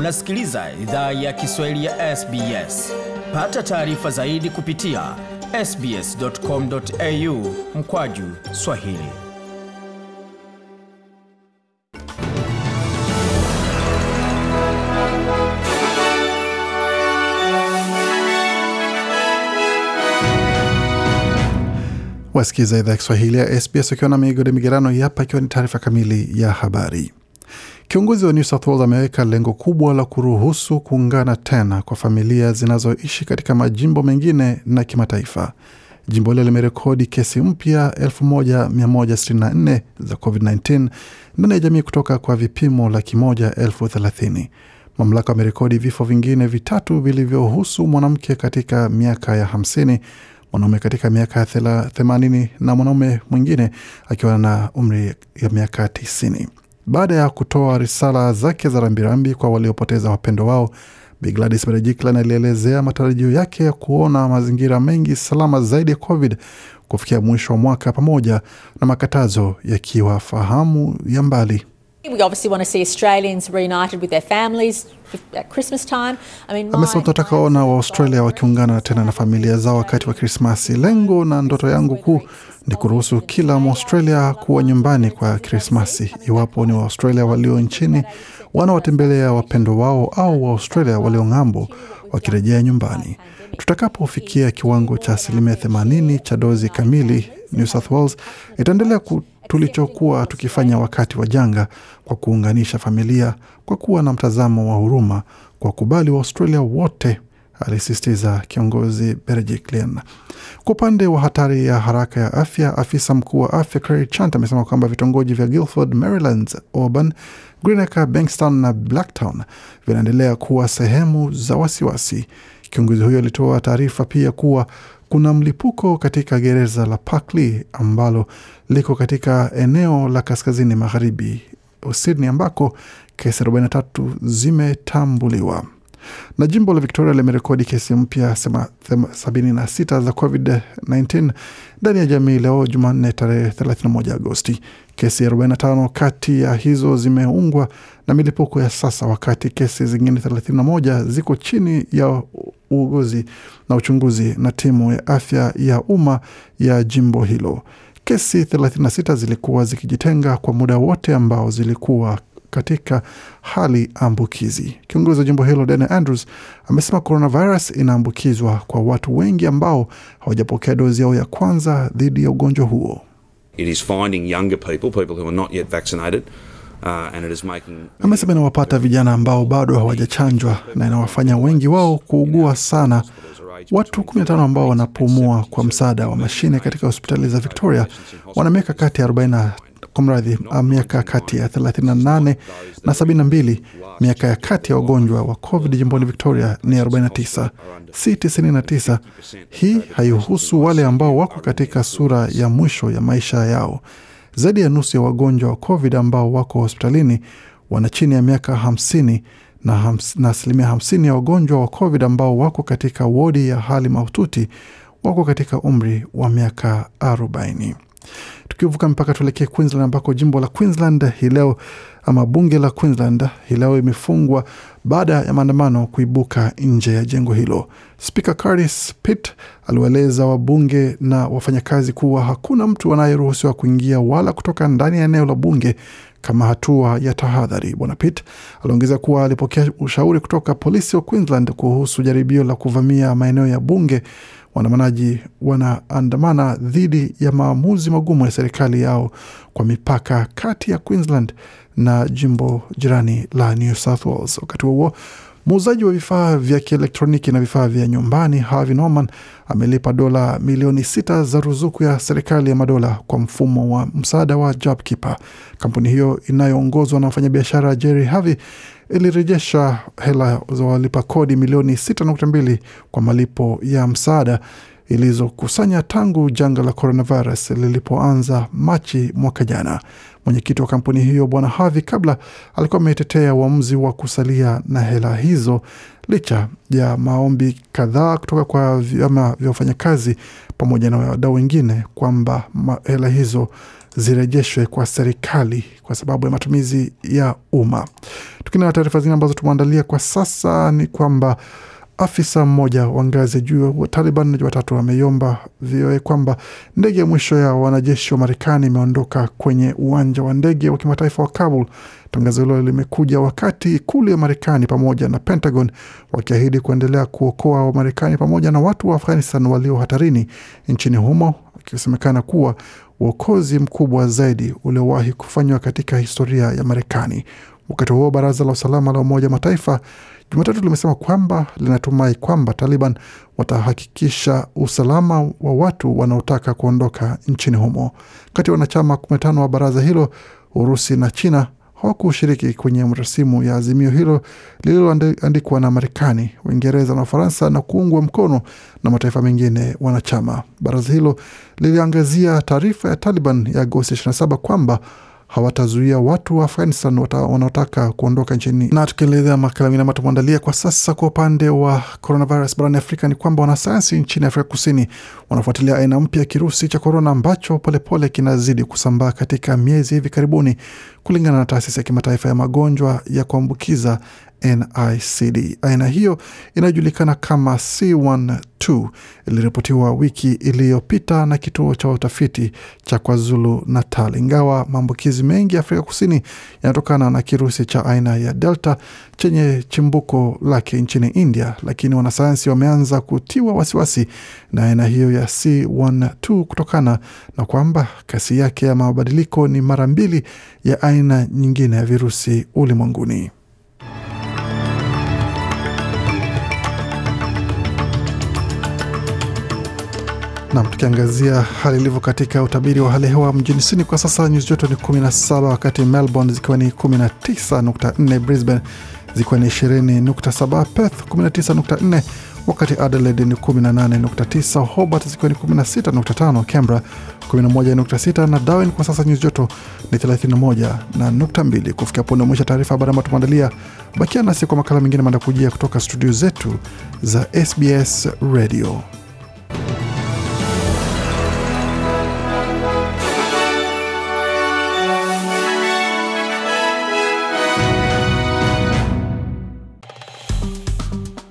Unasikiliza idhaa ya Kiswahili ya SBS. Pata taarifa zaidi kupitia sbs.com.au mkwaju Swahili. Wasikiza idhaa ya Kiswahili ya SBS ukiwa na migode migerano hapa, ikiwa ni taarifa kamili ya habari. Kiongozi wa New South Wales ameweka lengo kubwa la kuruhusu kuungana tena kwa familia zinazoishi katika majimbo mengine na kimataifa. Jimbo hilo limerekodi kesi mpya 1164 za COVID-19 ndani ya jamii kutoka kwa vipimo laki moja elfu thelathini. Mamlaka wamerekodi vifo vingine vitatu vilivyohusu mwanamke katika miaka ya hamsini mwanaume katika miaka ya themanini na mwanaume mwingine akiwa na umri ya miaka tisini. Baada ya kutoa risala zake za rambirambi kwa waliopoteza wapendo wao, Bi Gladys Berejiklian alielezea matarajio yake ya kuona mazingira mengi salama zaidi ya COVID kufikia mwisho wa mwaka, pamoja na makatazo yakiwa fahamu ya mbali. Amesema tunataka waona Waaustralia wakiungana tena na familia zao wakati wa Krismasi. Lengo na ndoto yangu kuu ni kuruhusu kila Mwaustralia kuwa nyumbani kwa Krismasi, iwapo ni Waaustralia walio nchini wanawatembelea wapendo wao au Waaustralia walio ng'ambo wakirejea nyumbani. Tutakapofikia kiwango cha asilimia 80 cha dozi kamili, New South Wales itaendelea tulichokuwa tukifanya wakati wa janga, kwa kuunganisha familia, kwa kuwa na mtazamo wa huruma, kwa kubali Waaustralia wote, alisisitiza kiongozi Berejiklian. Kwa upande wa hatari ya haraka ya afya, afisa mkuu wa afya Craig Chant amesema kwamba vitongoji vya Guildford, Maryland, Auburn, Greenacre, Bankstown na Blacktown vinaendelea kuwa sehemu za wasiwasi. Kiongozi huyo alitoa taarifa pia kuwa kuna mlipuko katika gereza la Parkley ambalo liko katika eneo la kaskazini magharibi Sydney, ambako kesi 43 zimetambuliwa na jimbo la Victoria limerekodi kesi mpya 76 za COVID-19 ndani ya jamii leo Jumanne tarehe 31 Agosti. Kesi 45 kati ya hizo zimeungwa na milipuko ya sasa, wakati kesi zingine 31 ziko chini ya uuguzi na uchunguzi na timu ya afya ya umma ya jimbo hilo. Kesi 36 zilikuwa zikijitenga kwa muda wote ambao zilikuwa katika hali ambukizi. Kiongozi wa jimbo hilo Dana Andrews amesema coronavirus inaambukizwa kwa watu wengi ambao hawajapokea dozi yao ya kwanza dhidi ya ugonjwa huo. It is finding younger people, people who are not yet vaccinated, uh, and it is making... Amesema inawapata vijana ambao bado hawajachanjwa na inawafanya wengi wao kuugua sana. Watu 15 ambao wanapumua kwa msaada wa mashine katika hospitali za Victoria wana miaka kati ya 40 kwa mradhi miaka kati ya 38 na 72. Miaka ya kati ya wagonjwa wa COVID jimboni Victoria ni 49, si 99. Hii haihusu wale ambao wako katika sura ya mwisho ya maisha yao. Zaidi ya nusu ya wagonjwa wa COVID ambao wako hospitalini wana chini ya miaka 50 na asilimia 50 ya wagonjwa wa COVID ambao wako katika wodi ya hali mahututi wako katika umri wa miaka 40. Tukivuka mpaka tuelekee Queensland ambako jimbo la Queensland hii leo ama bunge la Queensland hii leo imefungwa baada ya maandamano kuibuka nje ya jengo hilo. Spika Curtis Pitt aliwaeleza wabunge na wafanyakazi kuwa hakuna mtu anayeruhusiwa kuingia wala kutoka ndani ya eneo la bunge kama hatua ya tahadhari. Bwana Pitt aliongeza kuwa alipokea ushauri kutoka polisi wa Queensland kuhusu jaribio la kuvamia maeneo ya bunge. Waandamanaji wanaandamana dhidi ya maamuzi magumu ya serikali yao kwa mipaka kati ya Queensland na jimbo jirani la New South Wales. Wakati huo muuzaji wa vifaa vya kielektroniki na vifaa vya nyumbani Harvey Norman amelipa dola milioni sita za ruzuku ya serikali ya madola kwa mfumo wa msaada wa JobKeeper. Kampuni hiyo inayoongozwa na mfanyabiashara Jerry Harvey ilirejesha hela za walipa kodi milioni 6.2 kwa malipo ya msaada ilizokusanya tangu janga la coronavirus lilipoanza Machi mwaka jana. Mwenyekiti wa kampuni hiyo Bwana Harvey kabla alikuwa ametetea uamuzi wa kusalia na hela hizo licha ya maombi kadhaa kutoka kwa vyama vya wafanyakazi pamoja na wadau wengine kwamba hela hizo zirejeshwe kwa serikali kwa sababu ya matumizi ya umma. Tukina na taarifa zingine ambazo tumeandalia kwa sasa ni kwamba afisa mmoja wa ngazi ya juu wa Taliban Jumatatu ameiomba VOA kwamba ndege ya mwisho ya wanajeshi wa Marekani imeondoka kwenye uwanja wa ndege wa kimataifa wa Kabul. Tangazo hilo limekuja wakati ikulu ya Marekani pamoja na Pentagon wakiahidi kuendelea kuokoa Wamarekani pamoja na watu wa Afghanistan walio hatarini nchini humo, akisemekana kuwa uokozi mkubwa zaidi uliowahi kufanywa katika historia ya Marekani. Wakati huo baraza la usalama la Umoja wa Mataifa Jumatatu limesema kwamba linatumai kwamba Taliban watahakikisha usalama wa watu wanaotaka kuondoka nchini humo. Kati ya wanachama kumi na tano wa baraza hilo, Urusi na China hawakushiriki kwenye rasimu ya azimio hilo lililoandikwa na Marekani, Uingereza na Ufaransa na kuungwa mkono na mataifa mengine wanachama. Baraza hilo liliangazia taarifa ya Taliban ya Agosti 27 kwamba hawatazuia watu wa Afghanistan wanaotaka kuondoka nchini. Na tukielezea makala mengine ambayo tumeandalia kwa sasa, kwa upande wa coronavirus barani Afrika ni kwamba wanasayansi nchini Afrika Kusini wanafuatilia aina mpya ya kirusi cha korona ambacho polepole kinazidi kusambaa katika miezi hivi karibuni, kulingana na taasisi ya kimataifa ya magonjwa ya kuambukiza NICD. Aina hiyo inayojulikana kama C12 iliripotiwa wiki iliyopita na kituo cha utafiti cha KwaZulu Natal. Ingawa maambukizi mengi Afrika Kusini yanatokana na kirusi cha aina ya Delta chenye chimbuko lake nchini India, lakini wanasayansi wameanza kutiwa wasiwasi na aina hiyo ya C12 kutokana na kwamba kasi yake ya mabadiliko ni mara mbili ya aina nyingine ya virusi ulimwenguni. Nam, tukiangazia hali ilivyo katika utabiri wa hali hewa mjini Sydney kwa sasa nyuzi joto ni 17, wakati Melbourne zikiwa ni 19.4, Brisbane zikiwa ni 20.7, Perth 19.4, wakati Adelaide ni 18.9, Hobart zikiwa ni 16.5, Canberra 11.6 na Darwin kwa sasa nyuzi joto ni 31 na. Kufikia punde mwisho taarifa habari ambayo tumeandalia. Bakia nasi kwa makala mengine manda kujia kutoka studio zetu za SBS Radio.